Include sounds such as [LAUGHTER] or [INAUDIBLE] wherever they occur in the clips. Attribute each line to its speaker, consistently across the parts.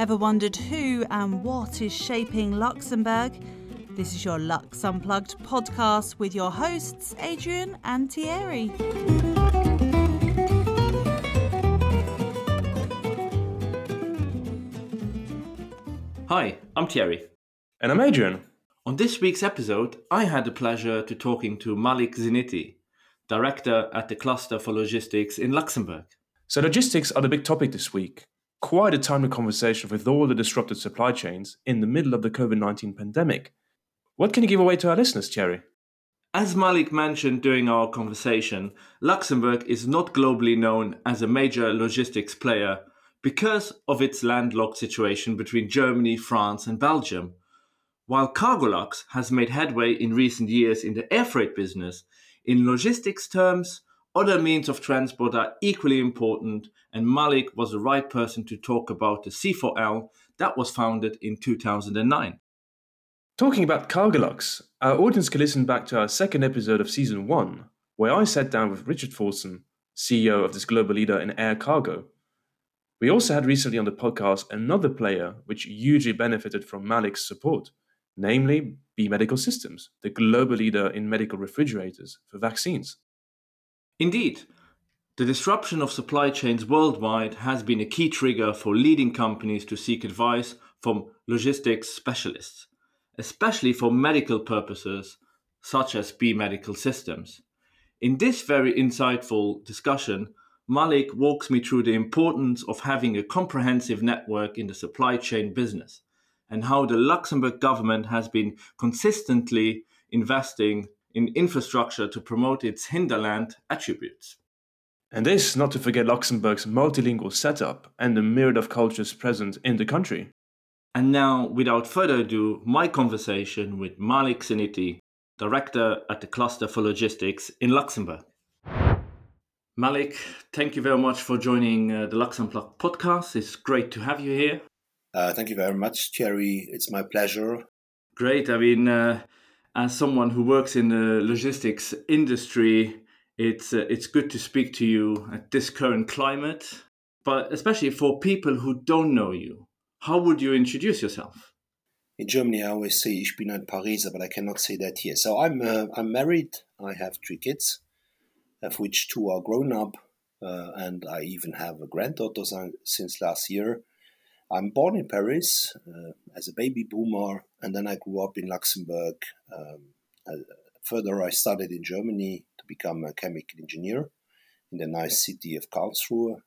Speaker 1: Ever wondered who and what is shaping Luxembourg? This is your Lux Unplugged podcast with your hosts, Adrian and Thierry.
Speaker 2: Hi, I'm Thierry.
Speaker 3: And I'm Adrian.
Speaker 2: On this week's episode, I had the pleasure to talking to Malik Zeniti, director at the Cluster for Logistics in Luxembourg.
Speaker 3: So logistics are the big topic this week. Quite a timely conversation with all the disrupted supply chains in the middle of the COVID-19 pandemic. What can you give away to our listeners, Thierry?
Speaker 2: As Malik mentioned during our conversation, Luxembourg is not globally known as a major logistics player because of its landlocked situation between Germany, France, and Belgium. While Cargolux has made headway in recent years in the air freight business, in logistics terms, other means of transport are equally important, and Malik was the right person to talk about the C4L that was founded in 2009.
Speaker 3: Talking about Cargolux, our audience can listen back to our second episode of season one, where I sat down with Richard Forson, CEO of this global leader in air cargo. We also had recently on the podcast another player which hugely benefited from Malik's support namely B Medical Systems, the global leader in medical refrigerators for vaccines.
Speaker 2: Indeed, the disruption of supply chains worldwide has been a key trigger for leading companies to seek advice from logistics specialists, especially for medical purposes such as B Medical Systems. In this very insightful discussion, Malik walks me through the importance of having a comprehensive network in the supply chain business and how the Luxembourg government has been consistently investing in infrastructure to promote its hinterland attributes.
Speaker 3: And this not to forget Luxembourg's multilingual setup and the myriad of cultures present in the country.
Speaker 2: And now, without further ado, my conversation with Malik Zeniti, Director at the Cluster for Logistics in Luxembourg. Malik, thank you very much for joining uh, the Luxembourg podcast. It's great to have you here.
Speaker 4: Uh, thank you very much, Thierry. It's my pleasure.
Speaker 2: Great. I mean, uh, as someone who works in the logistics industry, it's uh, it's good to speak to you at this current climate. But especially for people who don't know you, how would you introduce yourself?
Speaker 4: In Germany, I always say "Ich bin ein Pariser," but I cannot say that here. So I'm uh, I'm married. I have three kids, of which two are grown up, uh, and I even have a granddaughter since last year. I'm born in Paris uh, as a baby boomer, and then I grew up in Luxembourg. Um, uh, further, I studied in Germany to become a chemical engineer in the nice city of Karlsruhe.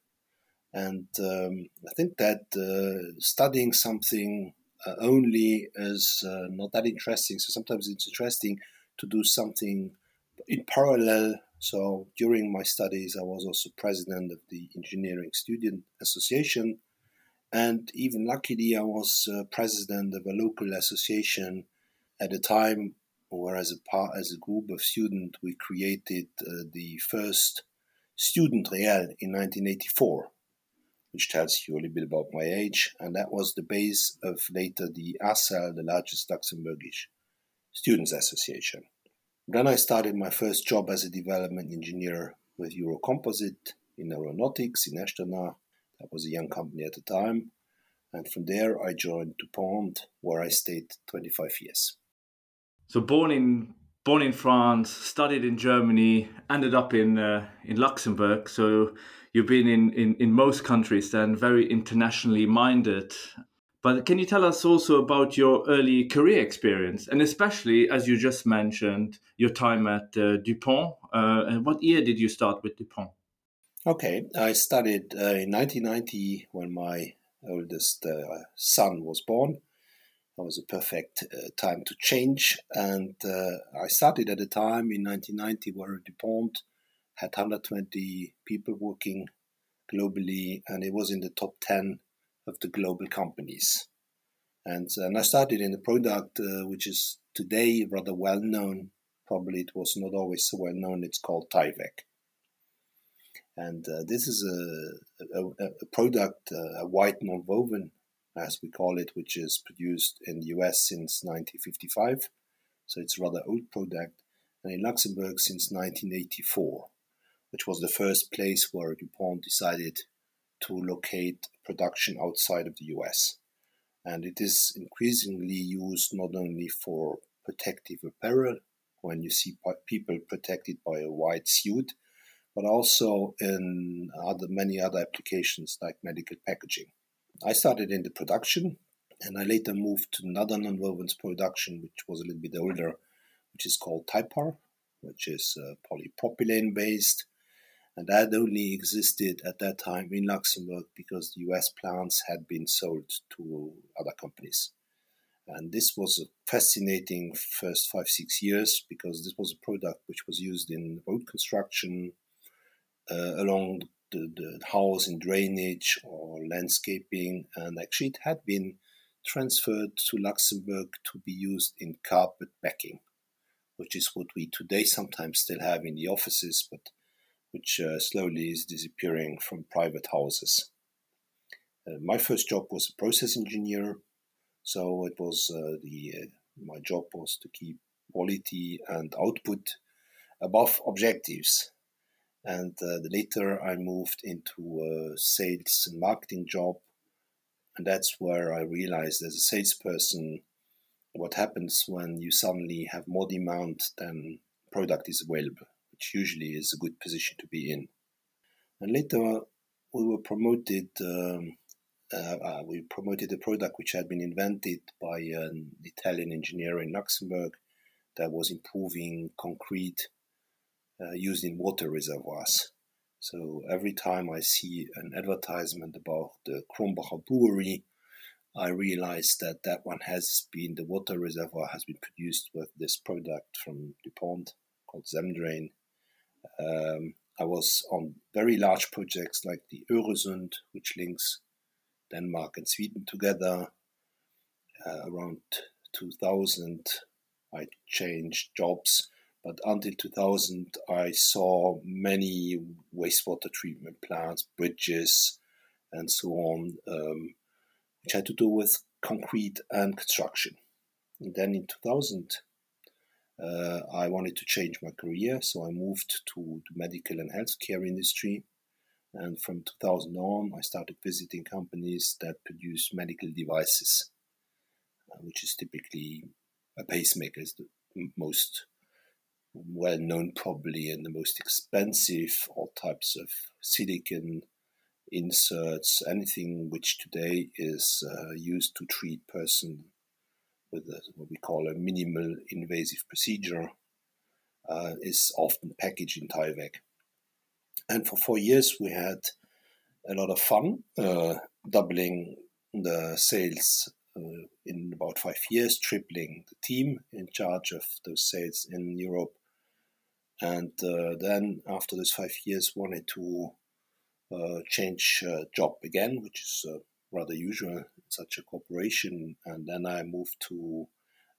Speaker 4: And um, I think that uh, studying something uh, only is uh, not that interesting. So sometimes it's interesting to do something in parallel. So during my studies, I was also president of the Engineering Student Association and even luckily, I was uh, president of a local association at a time where, as a part, as a group of students, we created uh, the first student real in 1984, which tells you a little bit about my age. And that was the base of later the ACEL, the largest Luxembourgish students association. Then I started my first job as a development engineer with Eurocomposite in aeronautics in Echternach that was a young company at the time. And from there, I joined DuPont, where I stayed 25 years.
Speaker 2: So, born in born in France, studied in Germany, ended up in uh, in Luxembourg. So, you've been in, in, in most countries and very internationally minded. But can you tell us also about your early career experience, and especially as you just mentioned, your time at uh, DuPont? Uh, and what year did you start with DuPont?
Speaker 4: Okay, I studied uh, in 1990 when my oldest uh, son was born. That was a perfect uh, time to change, and uh, I started at a time in 1990 where DuPont had 120 people working globally, and it was in the top 10 of the global companies. And, and I started in a product uh, which is today rather well known. Probably it was not always so well known. It's called Tyvek. And uh, this is a, a, a product, uh, a white non-woven, as we call it, which is produced in the US since 1955. So it's a rather old product. And in Luxembourg since 1984, which was the first place where DuPont decided to locate production outside of the US. And it is increasingly used not only for protective apparel, when you see people protected by a white suit, but also in other, many other applications like medical packaging. I started in the production and I later moved to another nonwovens production, which was a little bit older, which is called Typar, which is uh, polypropylene based. And that only existed at that time in Luxembourg because the US plants had been sold to other companies. And this was a fascinating first five, six years because this was a product which was used in road construction, uh, along the, the house in drainage or landscaping. And actually, it had been transferred to Luxembourg to be used in carpet backing, which is what we today sometimes still have in the offices, but which uh, slowly is disappearing from private houses. Uh, my first job was a process engineer, so it was uh, the uh, my job was to keep quality and output above objectives. And uh, later, I moved into a sales and marketing job, and that's where I realized as a salesperson what happens when you suddenly have more demand than product is available, which usually is a good position to be in. And later, we were promoted. Um, uh, uh, we promoted a product which had been invented by an Italian engineer in Luxembourg that was improving concrete used in water reservoirs. So every time I see an advertisement about the Krombacher brewery, I realize that that one has been the water reservoir has been produced with this product from DuPont called Zemdrain. Um, I was on very large projects like the Öresund, which links Denmark and Sweden together. Uh, around 2000, I changed jobs but until 2000, I saw many wastewater treatment plants, bridges, and so on, um, which had to do with concrete and construction. And then in 2000, uh, I wanted to change my career, so I moved to the medical and healthcare industry. And from 2000 on, I started visiting companies that produce medical devices, uh, which is typically a pacemaker is the most well known probably and the most expensive, all types of silicon inserts, anything which today is uh, used to treat person with a, what we call a minimal invasive procedure, uh, is often packaged in Tyvek. And for four years, we had a lot of fun, uh, doubling the sales uh, in about five years, tripling the team in charge of those sales in Europe and uh, then after those five years wanted to uh, change uh, job again which is rather usual in such a corporation. And then i moved to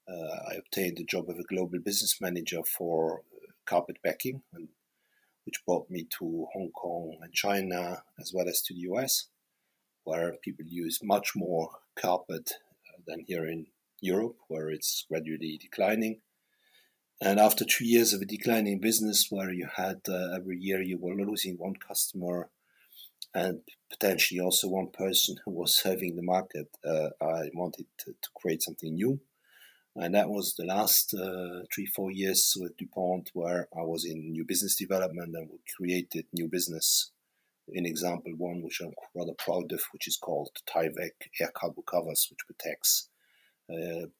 Speaker 4: i obtained a job as a global business manager for carpet backing and which brought me to hong kong and china as well as to the us where people use much more carpet than here in europe where it's gradually declining and after two years of a declining business, where you had uh, every year you were losing one customer and potentially also one person who was serving the market, uh, I wanted to, to, create something new. And that was the last uh, three, four years with DuPont, where I was in new business development and we created new business. In example, one which I'm rather proud of, which is called Tyvek Air Cargo Covers, which protects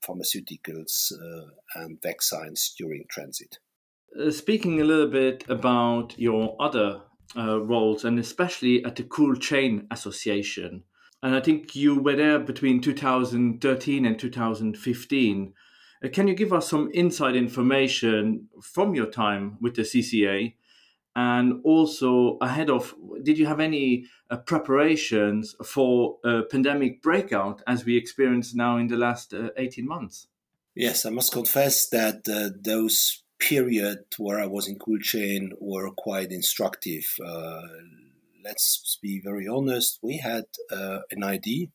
Speaker 4: pharmaceuticals uh, and vaccines during transit.
Speaker 2: Uh, speaking a little bit about your other roles, and especially at the Cool Chain Association, and I think you were there between 2013 and 2015. Uh, can you give us some inside information from your time with the CCA and also ahead of did you have any uh, preparations for a pandemic breakout as we experienced now in the last uh, 18 months?
Speaker 4: Yes i must confess that uh, those period where i was in cool chain were quite instructive. Uh, let's be very honest we had uh, an id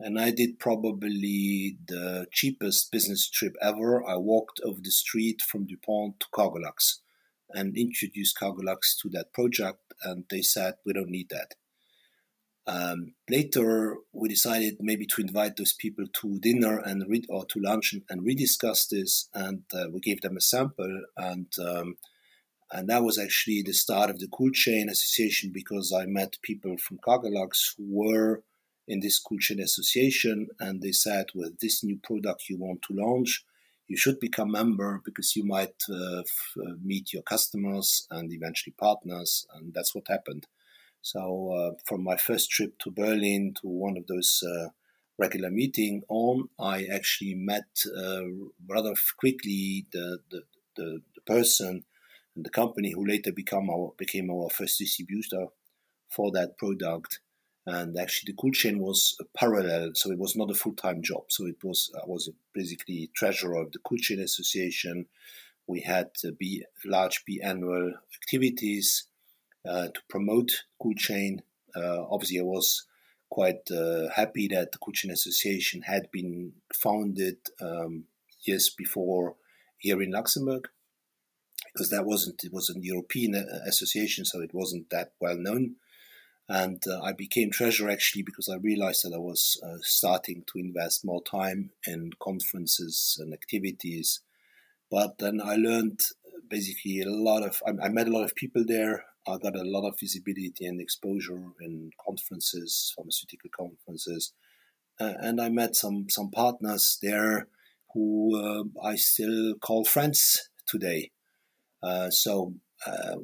Speaker 4: and I did probably the cheapest business trip ever. I walked over the street from DuPont to Cargolux and introduced Cargolux to that project, and they said we don't need that. Um, later, we decided maybe to invite those people to dinner and read or to lunch and, and rediscuss this. And uh, we gave them a sample, and um, and that was actually the start of the Cool Chain Association because I met people from Cargolux who were in this Cool Chain Association, and they said, "With this new product you want to launch, you should become member because you might uh, f- uh, meet your customers and eventually partners." And that's what happened. So uh, from my first trip to Berlin to one of those uh, regular meeting on, I actually met uh, rather quickly the, the, the, the, person and the company who later become our, became our first distributor for that product. And actually, the cool chain was parallel, so it was not a full-time job. So it was I was basically treasurer of the cool chain association. We had uh, B, large biannual activities uh, to promote Cool Chain. Uh, obviously, I was quite uh, happy that the Cool Chain Association had been founded um, years before here in Luxembourg, because that wasn't it was an European association, so it wasn't that well known. And uh, I became treasurer actually because I realized that I was uh, starting to invest more time in conferences and activities. But then I learned basically a lot of, I, I met a lot of people there I got a lot of visibility and exposure in conferences, pharmaceutical conferences, uh, and I met some some partners there who uh, I still call friends today. Uh, so uh,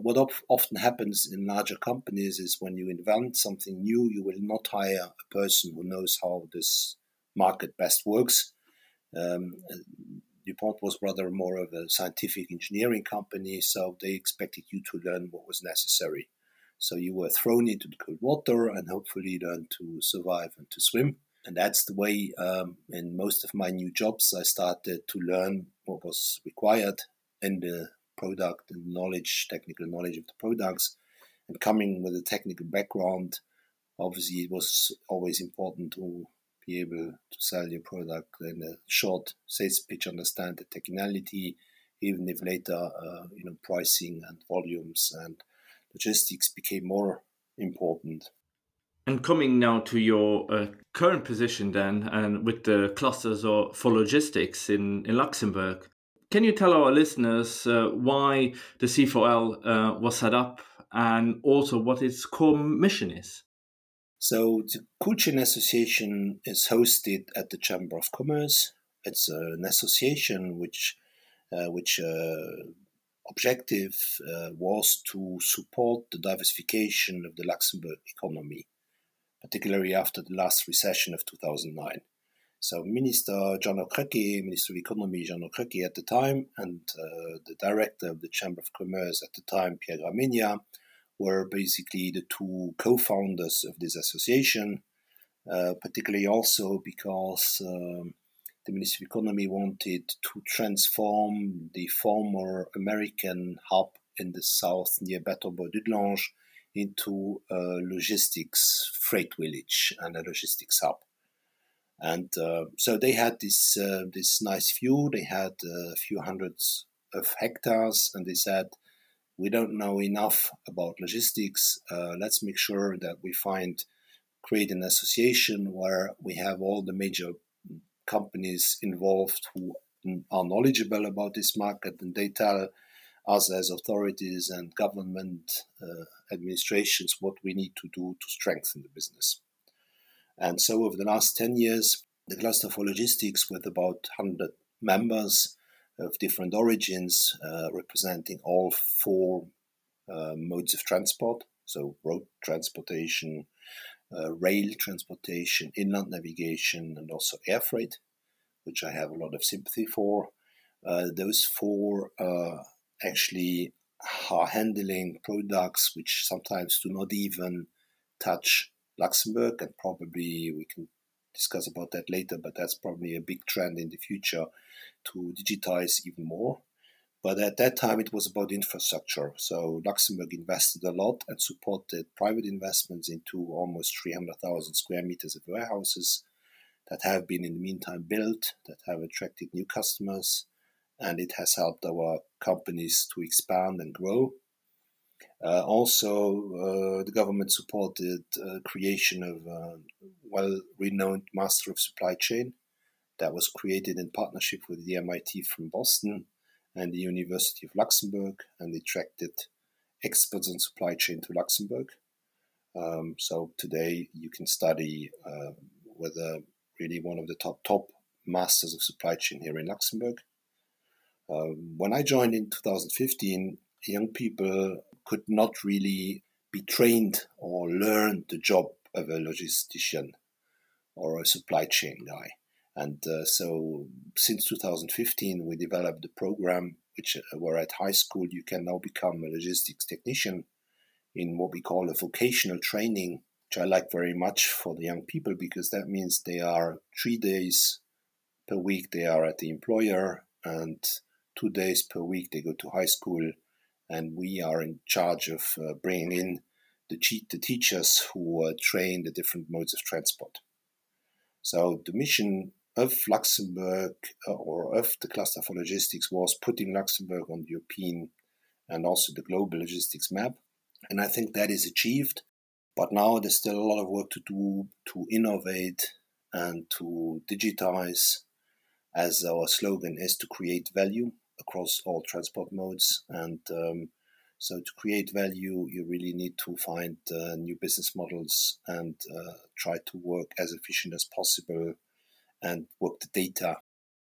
Speaker 4: what op- often happens in larger companies is when you invent something new, you will not hire a person who knows how this market best works. Um, DuPont was rather more of a scientific engineering company, so they expected you to learn what was necessary. So you were thrown into the cold water and hopefully learn to survive and to swim. And that's the way um, in most of my new jobs I started to learn what was required in the product and knowledge, technical knowledge of the products. And coming with a technical background, obviously it was always important to be able to sell your product in a short sales pitch, understand the technicality, even if later, uh, you know, pricing and volumes and logistics became more important.
Speaker 2: And coming now to your uh, current position, then, and with the clusters or for logistics in, in Luxembourg, can you tell our listeners uh, why the C4L uh, was set up and also what its core mission is?
Speaker 4: So the Cool Association is hosted at the Chamber of Commerce. It's an association which, uh, which uh, objective uh, was to support the diversification of the Luxembourg economy, particularly after the last recession of 2009. So Minister Jeannot Krecké, Minister of Economy Jeannot Krecké at the time, and uh, the director of the Chamber of Commerce at the time, Pierre Gramegna, were basically the two co-founders of this association, uh, particularly also because um, the Ministry of Economy wanted to transform the former American hub in the south near Bettembourg-Dudelange into a logistics freight village and a logistics hub. And uh, so they had this uh, this nice view. They had a few hundreds of hectares, and they said, we don't know enough about logistics. Uh, let's make sure that we find create an association where we have all the major companies involved who are knowledgeable about this market and they tell us as authorities and government uh, administrations what we need to do to strengthen the business. And so over the last 10 years, the Cluster for Logistics, with about 100 members, of different origins, uh, representing all four uh, modes of transport. So, road transportation, uh, rail transportation, inland navigation, and also air freight, which I have a lot of sympathy for. Uh, those four uh, actually are handling products which sometimes do not even touch Luxembourg, and probably we can discuss about that later, but that's probably a big trend in the future to digitize even more. But at that time, it was about infrastructure. So Luxembourg invested a lot and supported private investments into almost 300,000 square meters of warehouses that have been in the meantime built, that have attracted new customers, and it has helped our companies to expand and grow. Uh, also, uh, the government supported uh, creation of a well-renowned master of supply chain that was created in partnership with the MIT from Boston and the University of Luxembourg, and attracted experts on supply chain to Luxembourg. Um, so today you can study uh, with a, really one of the top top masters of supply chain here in Luxembourg. Um, when I joined in 2015, young people could not really be trained or learn the job of a logistician or a supply chain guy. And uh, so since 2015, we developed a program which, uh, where at high school you can now become a logistics technician in what we call a vocational training, which I like very much for the young people because that means they are three days per week they are at the employer and two days per week they go to high school and we are in charge of uh, bringing in the, the teachers who uh, train the different modes of transport. So the mission of Luxembourg uh, or of the cluster for logistics was putting Luxembourg on the European and also the global logistics map. And I think that is achieved. But now there's still a lot of work to do to innovate and to digitize, as our slogan is to create value across all transport modes. And um, so, to create value, you really need to find uh, new business models and uh, try to work as efficient as possible and work the data.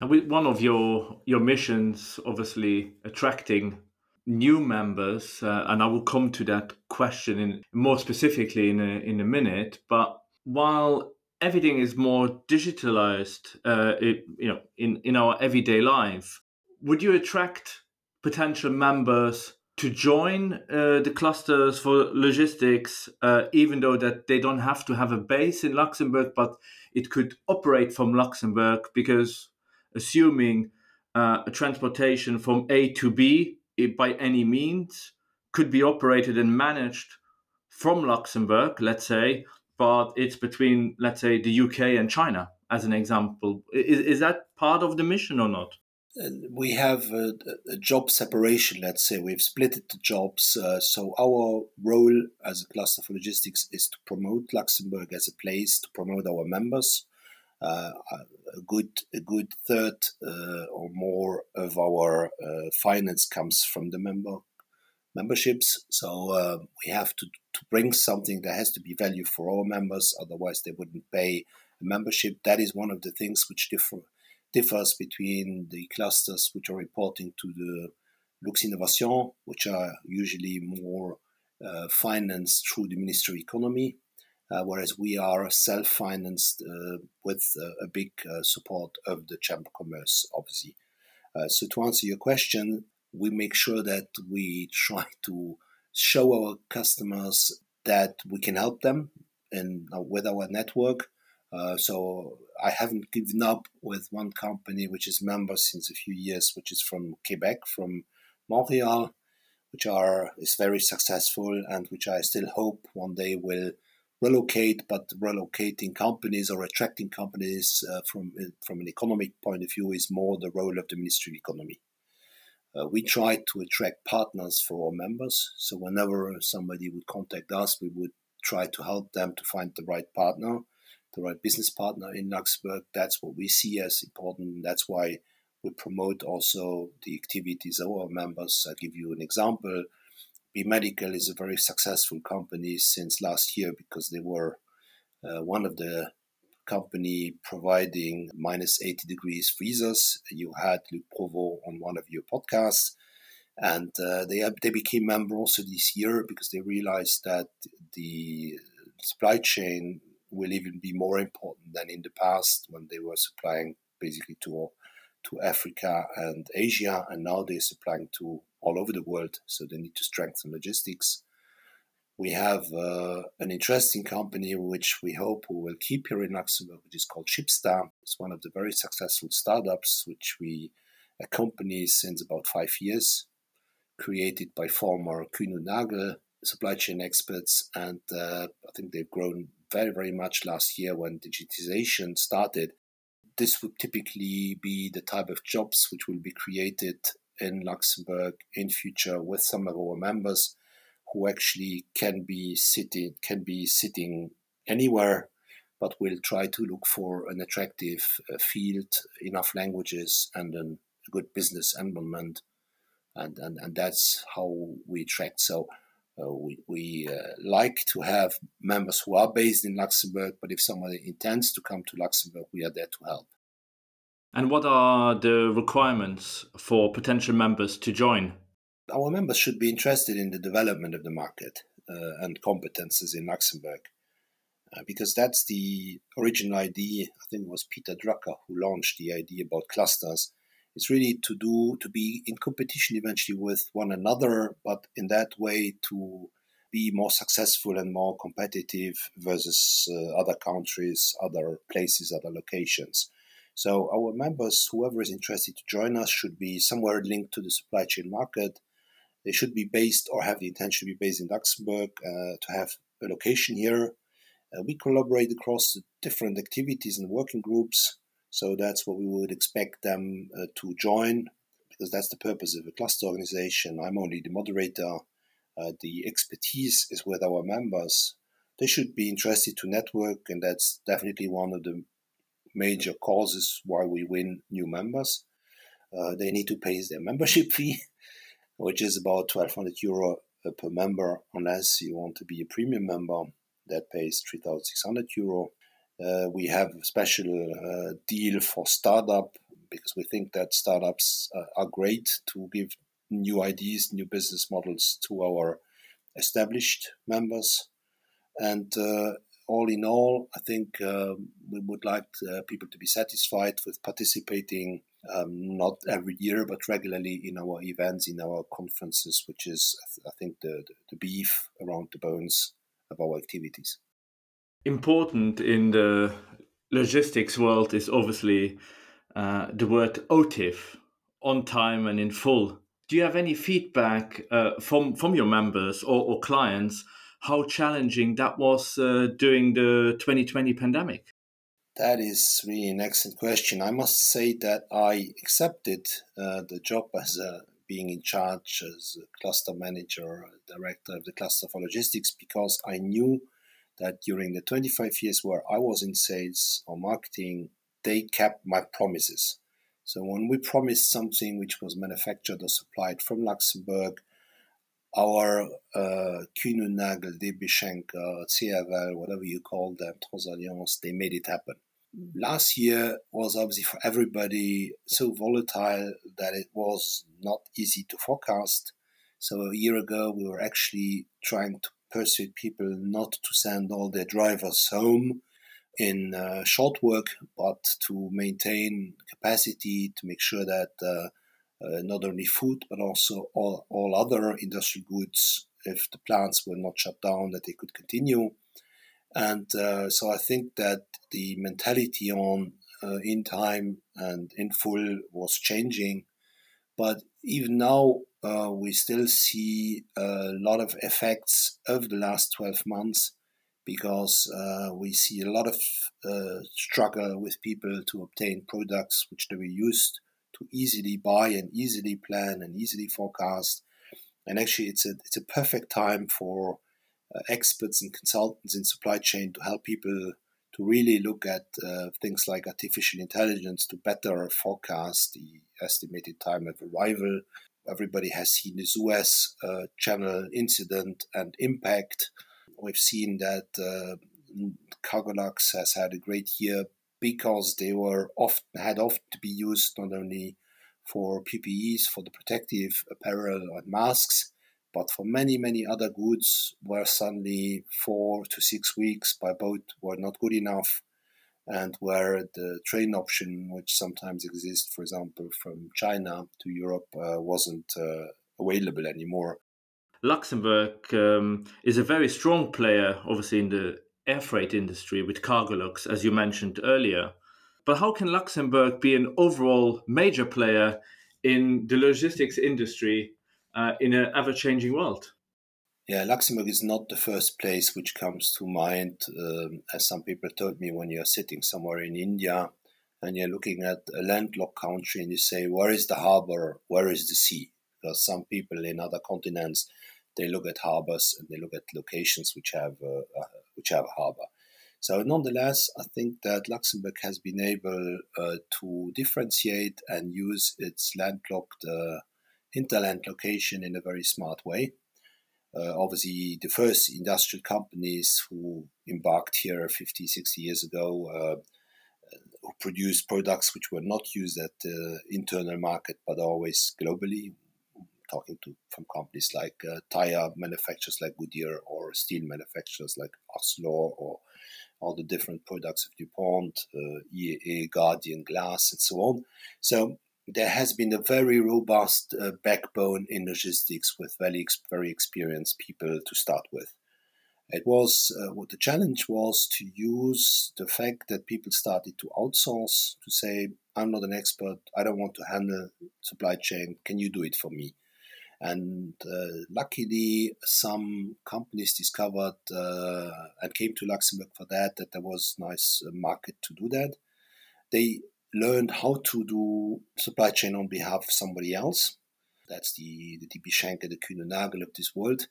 Speaker 2: And with one of your your missions, obviously attracting new members, uh, and I will come to that question in more specifically in a, in a minute. But while everything is more digitalized, uh, it, you know, in in our everyday life, would you attract potential members to join uh, the clusters for logistics, uh, even though that they don't have to have a base in Luxembourg, but it could operate from Luxembourg because assuming uh, a transportation from A to B by any means could be operated and managed from Luxembourg, let's say, but it's between, let's say, the UK and China, as an example. Is, is that part of the mission or not?
Speaker 4: We have a, a, job separation, let's say. We've split the jobs. Uh, so, our role as a cluster for logistics is to promote Luxembourg as a place to promote our members. Uh, a good a good third uh, or more of our uh, finance comes from the member memberships. So uh, we have to, to bring something that has to be value for our members, otherwise they wouldn't pay a membership. That is one of the things which differ differs between the clusters which are reporting to the Lux Innovation, which are usually more uh, financed through the Ministry of Economy, uh, whereas we are self-financed uh, with uh, a big uh, support of the Chamber of Commerce, obviously. Uh, so to answer your question, we make sure that we [LAUGHS] try to show our customers that we can help them and with our network uh, so I haven't given up with one company which is member since a few years, which is from Quebec, from Montreal, which are is very successful and which I still hope one day will relocate. But relocating companies or attracting companies uh, from from an economic point of view is more the role of the Ministry of Economy. Uh, we try to attract partners for our members. So whenever somebody would contact us, we would try to help them to find the right partner the right business partner in Luxembourg. That's what we see as important. That's why we promote also the activities of our members. I'll give you an example. B Medical is a very successful company since last year because they were uh, one of the company providing minus 80 degrees freezers. You had Luc Provost on one of your podcasts. And uh, they, they became member also this year because they realized that the supply chain will even be more important than in the past when they were supplying basically to to Africa and Asia, and now they're supplying to all over the world. So they need to strengthen logistics. We have uh, an interesting company which we hope we will keep here in Luxembourg, which is called Shipstar. It's one of the very successful startups which we accompany since about five years, created by former Kühne Nagel supply chain experts, and uh, I think they've grown very, very much last year when digitization started. This would typically be the type of jobs which will be created in Luxembourg in future with some of our members who actually can be sitting can be sitting anywhere, but will try to look for an attractive uh, field, enough languages, and a good business environment, and and, and that's how we attract. So. Uh, we we uh, like to have members who are based in Luxembourg, but if somebody intends to come to Luxembourg, we are there to help.
Speaker 2: And what are the requirements for potential members to join?
Speaker 4: Our members should be interested in the development of the market uh, and competences in Luxembourg. Uh, because that's the original idea. I think it was Peter Drucker who launched the idea about clusters. It's really to do to be in competition eventually with one another, but in that way to be more successful and more competitive versus uh, other countries, other places, other locations. So our members, whoever is interested to join us, should be somewhere linked to the supply chain market. They should be based or have the intention to be based in Luxembourg, uh, to have a location here. Uh, we collaborate across different activities and working groups. So that's what we would expect them uh, to join, because that's the purpose of a cluster organization. I'm only the moderator. Uh, the expertise is with our members. They should be interested to network, and that's definitely one of the major causes why we win new members. Uh, they need to pay their membership [LAUGHS] fee, which is about 1200 euro uh, per member, unless you want to be a premium member that pays 3600 euro. Uh, we have a special uh, deal for startup because we think that startups uh, are great to give new ideas, new business models to our established members. And uh, all in all, I think uh, we would like uh, people to be satisfied with participating um, not every year but regularly in our events, in our conferences, which is, I think, the, the beef around the bones of our activities.
Speaker 2: Important in the logistics world is obviously uh, the word OTIF, on time and in full. Do you have any feedback uh, from from your members or, or clients how challenging that was uh, during the 2020 pandemic?
Speaker 4: That is really an excellent question. I must say that I accepted uh, the job as a, being in charge as cluster manager, director of the cluster for logistics, because I knew that during the 25 years where I was in sales or marketing, they kept my promises. So when we promised something which was manufactured or supplied from Luxembourg, our uh, Kühne Nagel, DB Schenker, CRL, whatever you call them, Transalliance, they made it happen. Last year was obviously for everybody so volatile that it was not easy to forecast. So a year ago, we were actually trying to persuade people not to send all their drivers home in uh, short work, but to maintain capacity to make sure that uh, uh, not only food but also all, all other industrial goods if the plants were not shut down that they could continue. And uh, so i think that the mentality on uh, in time and in full was changing. But even now uh, we still see a lot of effects of the last 12 months because uh, we see a lot of uh, struggle with people to obtain products which they were used to easily buy and easily plan and easily forecast. And actually, it's a it's a perfect time for uh, experts and consultants in supply chain to help people to really look at uh, things like artificial intelligence to better forecast the estimated time of arrival. Everybody has seen the Suez uh, Channel incident and impact. We've seen that uh, has had a great year because they were often had often to be used not only for PPEs, for the protective apparel and masks, but for many, many other goods where suddenly four to six weeks by boat were not good enough and where the train option, which sometimes exists, for example, from China to Europe, uh, wasn't uh, available anymore.
Speaker 2: Luxembourg um, is a very strong player, obviously, in the air freight industry with Cargolux, as you mentioned earlier. But how can Luxembourg be an overall major player in the logistics industry uh, in an ever changing world?
Speaker 4: Yeah, Luxembourg is not the first place which comes to mind, um, as some people told me when you're sitting somewhere in India and you're looking at a landlocked country and you say, Where is the harbor? Where is the sea? Because some people in other continents they look at harbors and they look at locations which have uh, uh, which have a harbor. So, nonetheless, I think that Luxembourg has been able uh, to differentiate and use its landlocked uh, hinterland location in a very smart way. Uh, obviously, the first industrial companies who embarked here 50, 60 years ago uh, who produced products which were not used at the internal market but always globally. Talking to from companies like uh, tire manufacturers like Goodyear or steel manufacturers like Arcelor or all the different products of DuPont, uh, EAA, Guardian Glass, and so on. So there has been a very robust uh, backbone in logistics with very, very experienced people to start with. It was uh, what the challenge was to use the fact that people started to outsource to say, I'm not an expert, I don't want to handle supply chain, can you do it for me? And uh, luckily, some companies discovered uh, and came to Luxembourg for that, that there was nice uh, market to do that. They learned how to do supply chain on behalf of somebody else. That's the, the DB Schenker, the Kühne Nagel of this world.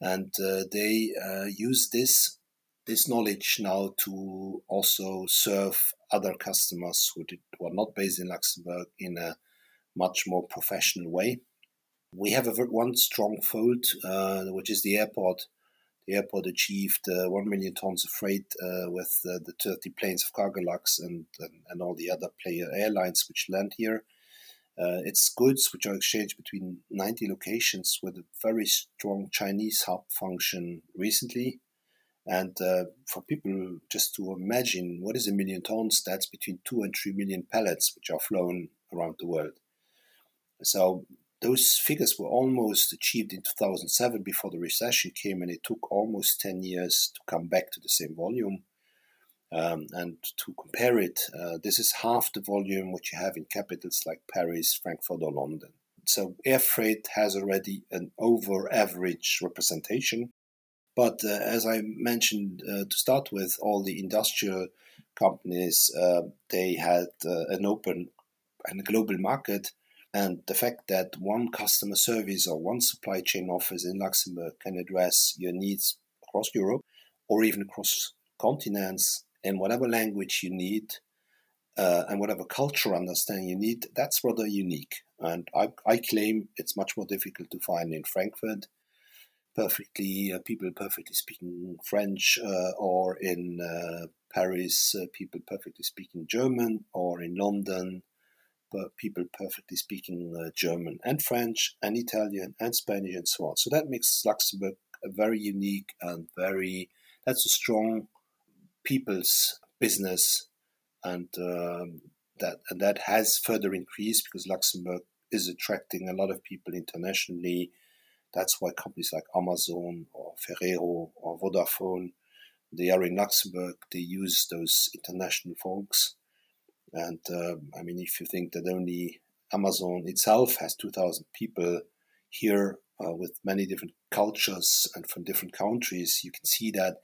Speaker 4: And uh, they uh, use this this knowledge now to also serve other customers who, did, who are not based in Luxembourg in a much more professional way. We have a one strong fold, uh, which is the airport. Airport achieved uh, 1 million tons of freight uh, with uh, the 30 planes of Cargolux and, and, and, all the other player airlines which land here. It's goods which are exchanged between 90 locations with a very strong Chinese hub function recently. And uh, for people just to imagine what is a million tons, that's between two and three million pallets which are flown around the world. So those figures were almost achieved in 2007 before the recession came, and it took almost 10 years to come back to the same volume. Um, and to compare it, uh, this is half the volume which you have in capitals like Paris, Frankfurt, or London. So air freight has already an over average representation. But uh, as I mentioned uh, to start with, all the industrial companies, uh, they had uh, an open and global market and the fact that one customer service or one supply chain office in Luxembourg can address your needs across Europe or even across continents in whatever language you need uh, and whatever cultural understanding you need, that's rather unique. And I, I claim it's much more difficult to find in Frankfurt perfectly uh, people perfectly speaking French, uh, or in uh, Paris uh, people perfectly speaking German, or in London people perfectly speaking uh, German and French and Italian and Spanish and so on. So that makes Luxembourg a very unique and very that's a strong people's business, and um, that and that has further increased because Luxembourg is attracting a lot of people internationally. That's why companies like Amazon or Ferrero or Vodafone they are in Luxembourg. They use those international folks and uh, I mean, if you think that only Amazon itself has 2,000 people here uh, with many different cultures and from different countries, you can see that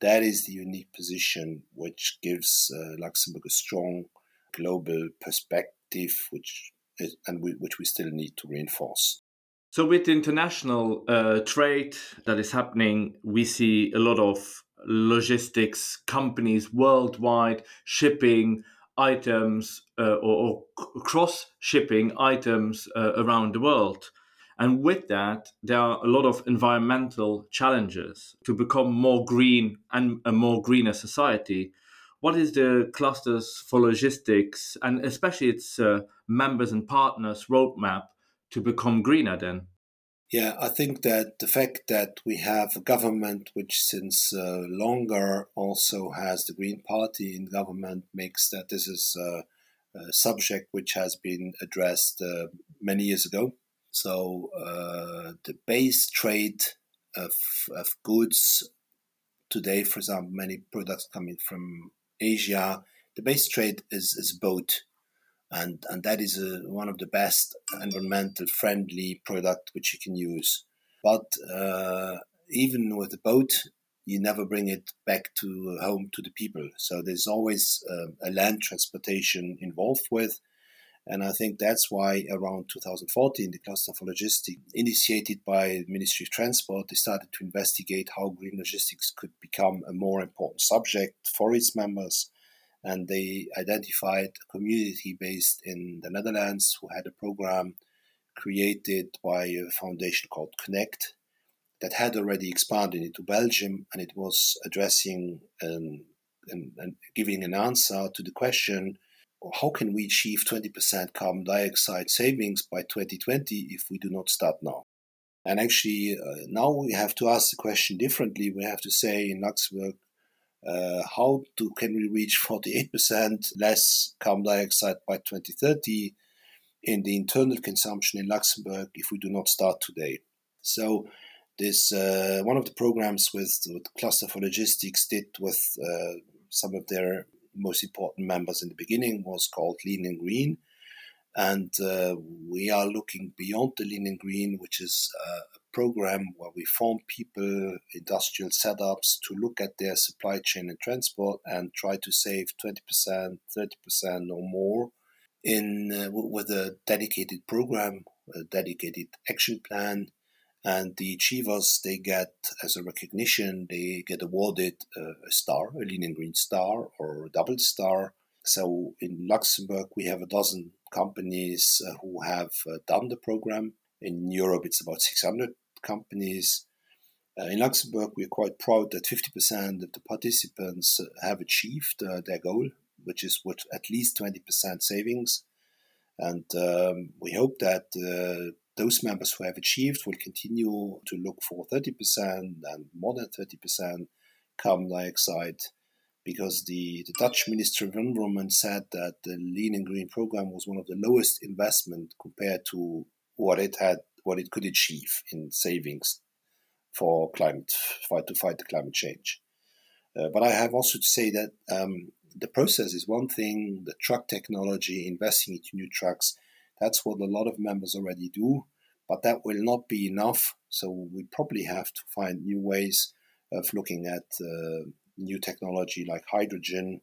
Speaker 4: that is the unique position which gives uh, Luxembourg a strong global perspective, which is, and we, which we still need to reinforce.
Speaker 2: So, with international uh, trade that is happening, we see a lot of logistics companies worldwide shipping items uh, or, or cross shipping items uh, around the world. And with that, there are a lot of environmental challenges to become more green and a more greener society. What is the clusters for logistics and especially its uh, members and partners roadmap to become greener then?
Speaker 4: Yeah, I think that the fact that we have a government which, since uh, longer, also has the Green Party in government makes that this is a, a subject which has been addressed uh, many years ago. So uh, the base trade of, of goods today, for example, many products coming from Asia, the base trade is, is boat and and that is a, one of the best environmental friendly product which you can use. But uh, even with the boat, you never bring it back to home to the people. So there's always uh, a land transportation involved with, And I think that's why around 2014, the Cluster for Logistics, initiated by Ministry of Transport, they started to investigate how green logistics could become a more important subject for its members. And they identified a community based in the Netherlands who had a program created by a foundation called Connekt that had already expanded into Belgium and it was addressing and, and, and giving an answer to the question how can we achieve 20% carbon dioxide savings by 2020 if we do not start now? And actually, uh, now we have to ask the question differently. We have to say in Luxembourg, uh, how do, can we reach 48% less carbon dioxide by 2030 in the internal consumption in Luxembourg if we do not start today? So, this uh, one of the programs with, with Cluster for Logistics did with uh, some of their most important members in the beginning was called Lean and Green. And uh, we are looking beyond the Lean and Green, which is uh, a program where we form people, industrial setups to look at their supply chain and transport and try to save 20%, 30% or more in uh, with a dedicated program, a dedicated action plan. And the achievers they get as a recognition they get awarded a star a lean and green star or a double star. So in luxembourg we have a dozen companies uh, who have uh, done the program. In europe it's about 600 companies uh, in luxembourg we're quite proud that 50% of the participants have achieved uh, their goal which is with at least 20% savings. And um, we hope that uh, those members who have achieved will continue to look for 30% and more than 30% carbon dioxide because the, the Dutch Minister of Environment said that the Lean and Green program was one of the lowest investment compared to what it had what it could achieve in savings for climate fight to fight climate change. Uh, but I have also to say that um, the process is one thing, the truck technology, investing into new trucks, that's what a lot of members already do, but that will not be enough. So we probably have to find new ways of looking at uh, new technology like hydrogen,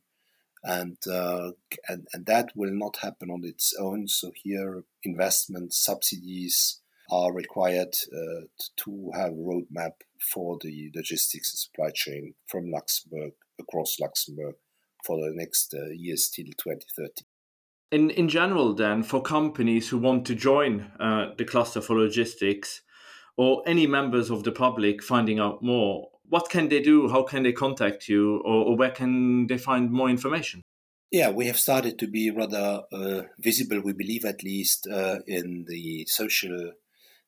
Speaker 4: and, uh, and and that will not happen on its own. So here, investment subsidies are required uh, to have a roadmap for the logistics and supply chain from Luxembourg across Luxembourg for the next uh, years till 2030
Speaker 2: in in general then for companies who want to join uh, the cluster for logistics or any members of the public finding out more what can they do? How can they contact you? Or, or where can they find more information?
Speaker 4: Yeah we have started to be rather uh, visible we believe at least uh, in the social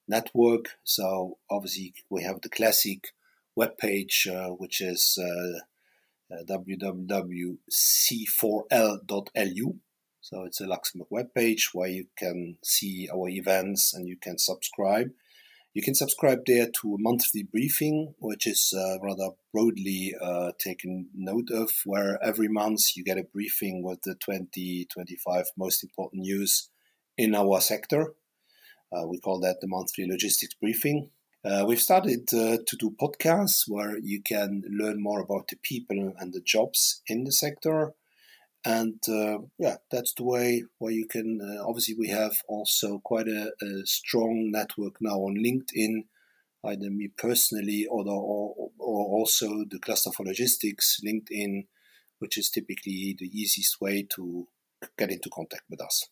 Speaker 4: network so obviously we have the classic web page uh, which is uh, uh, www.c4l.lu so it's a Luxembourg web page where you can see our events and you can subscribe. You can subscribe there to a monthly briefing, which is uh, rather broadly uh, taken note of, where every month you get a briefing with the 20, 25 most important news in our sector. Uh, we call that the monthly logistics briefing. Uh, we've started uh, to do podcasts where you can learn more about the people and the jobs in the sector and yeah that's the way where you can obviously we have also quite a, a, strong network now on linkedin either me personally or, the, or, or also the cluster for logistics linkedin which is typically the easiest way to get into contact with us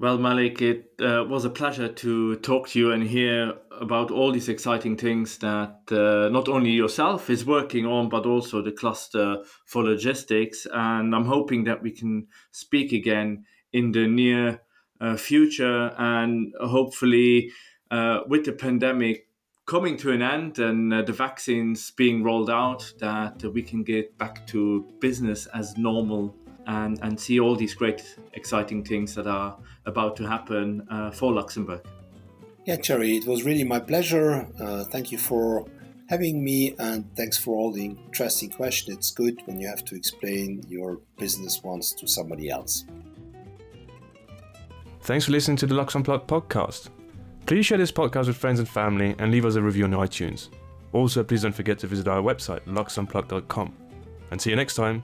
Speaker 2: well, Malik, it uh, was a pleasure to talk to you and hear about all these exciting things that uh, not only yourself is working on, but also the cluster for logistics. And I'm hoping that we can speak again in the near uh, future and hopefully uh, with the pandemic coming to an end and uh, the vaccines being rolled out, that we can get back to business as normal and, and see all these great, exciting things that are about to happen uh, for Luxembourg.
Speaker 4: Yeah, Cherry, it was really my pleasure. Uh, thank you for having me, and thanks for all the interesting questions. It's good when you have to explain your business once to somebody else.
Speaker 3: Thanks for listening to the Lux Unplugged podcast. Please share this podcast with friends and family and leave us a review on iTunes. Also, please don't forget to visit our website, luxunplugged.com. And see you next time.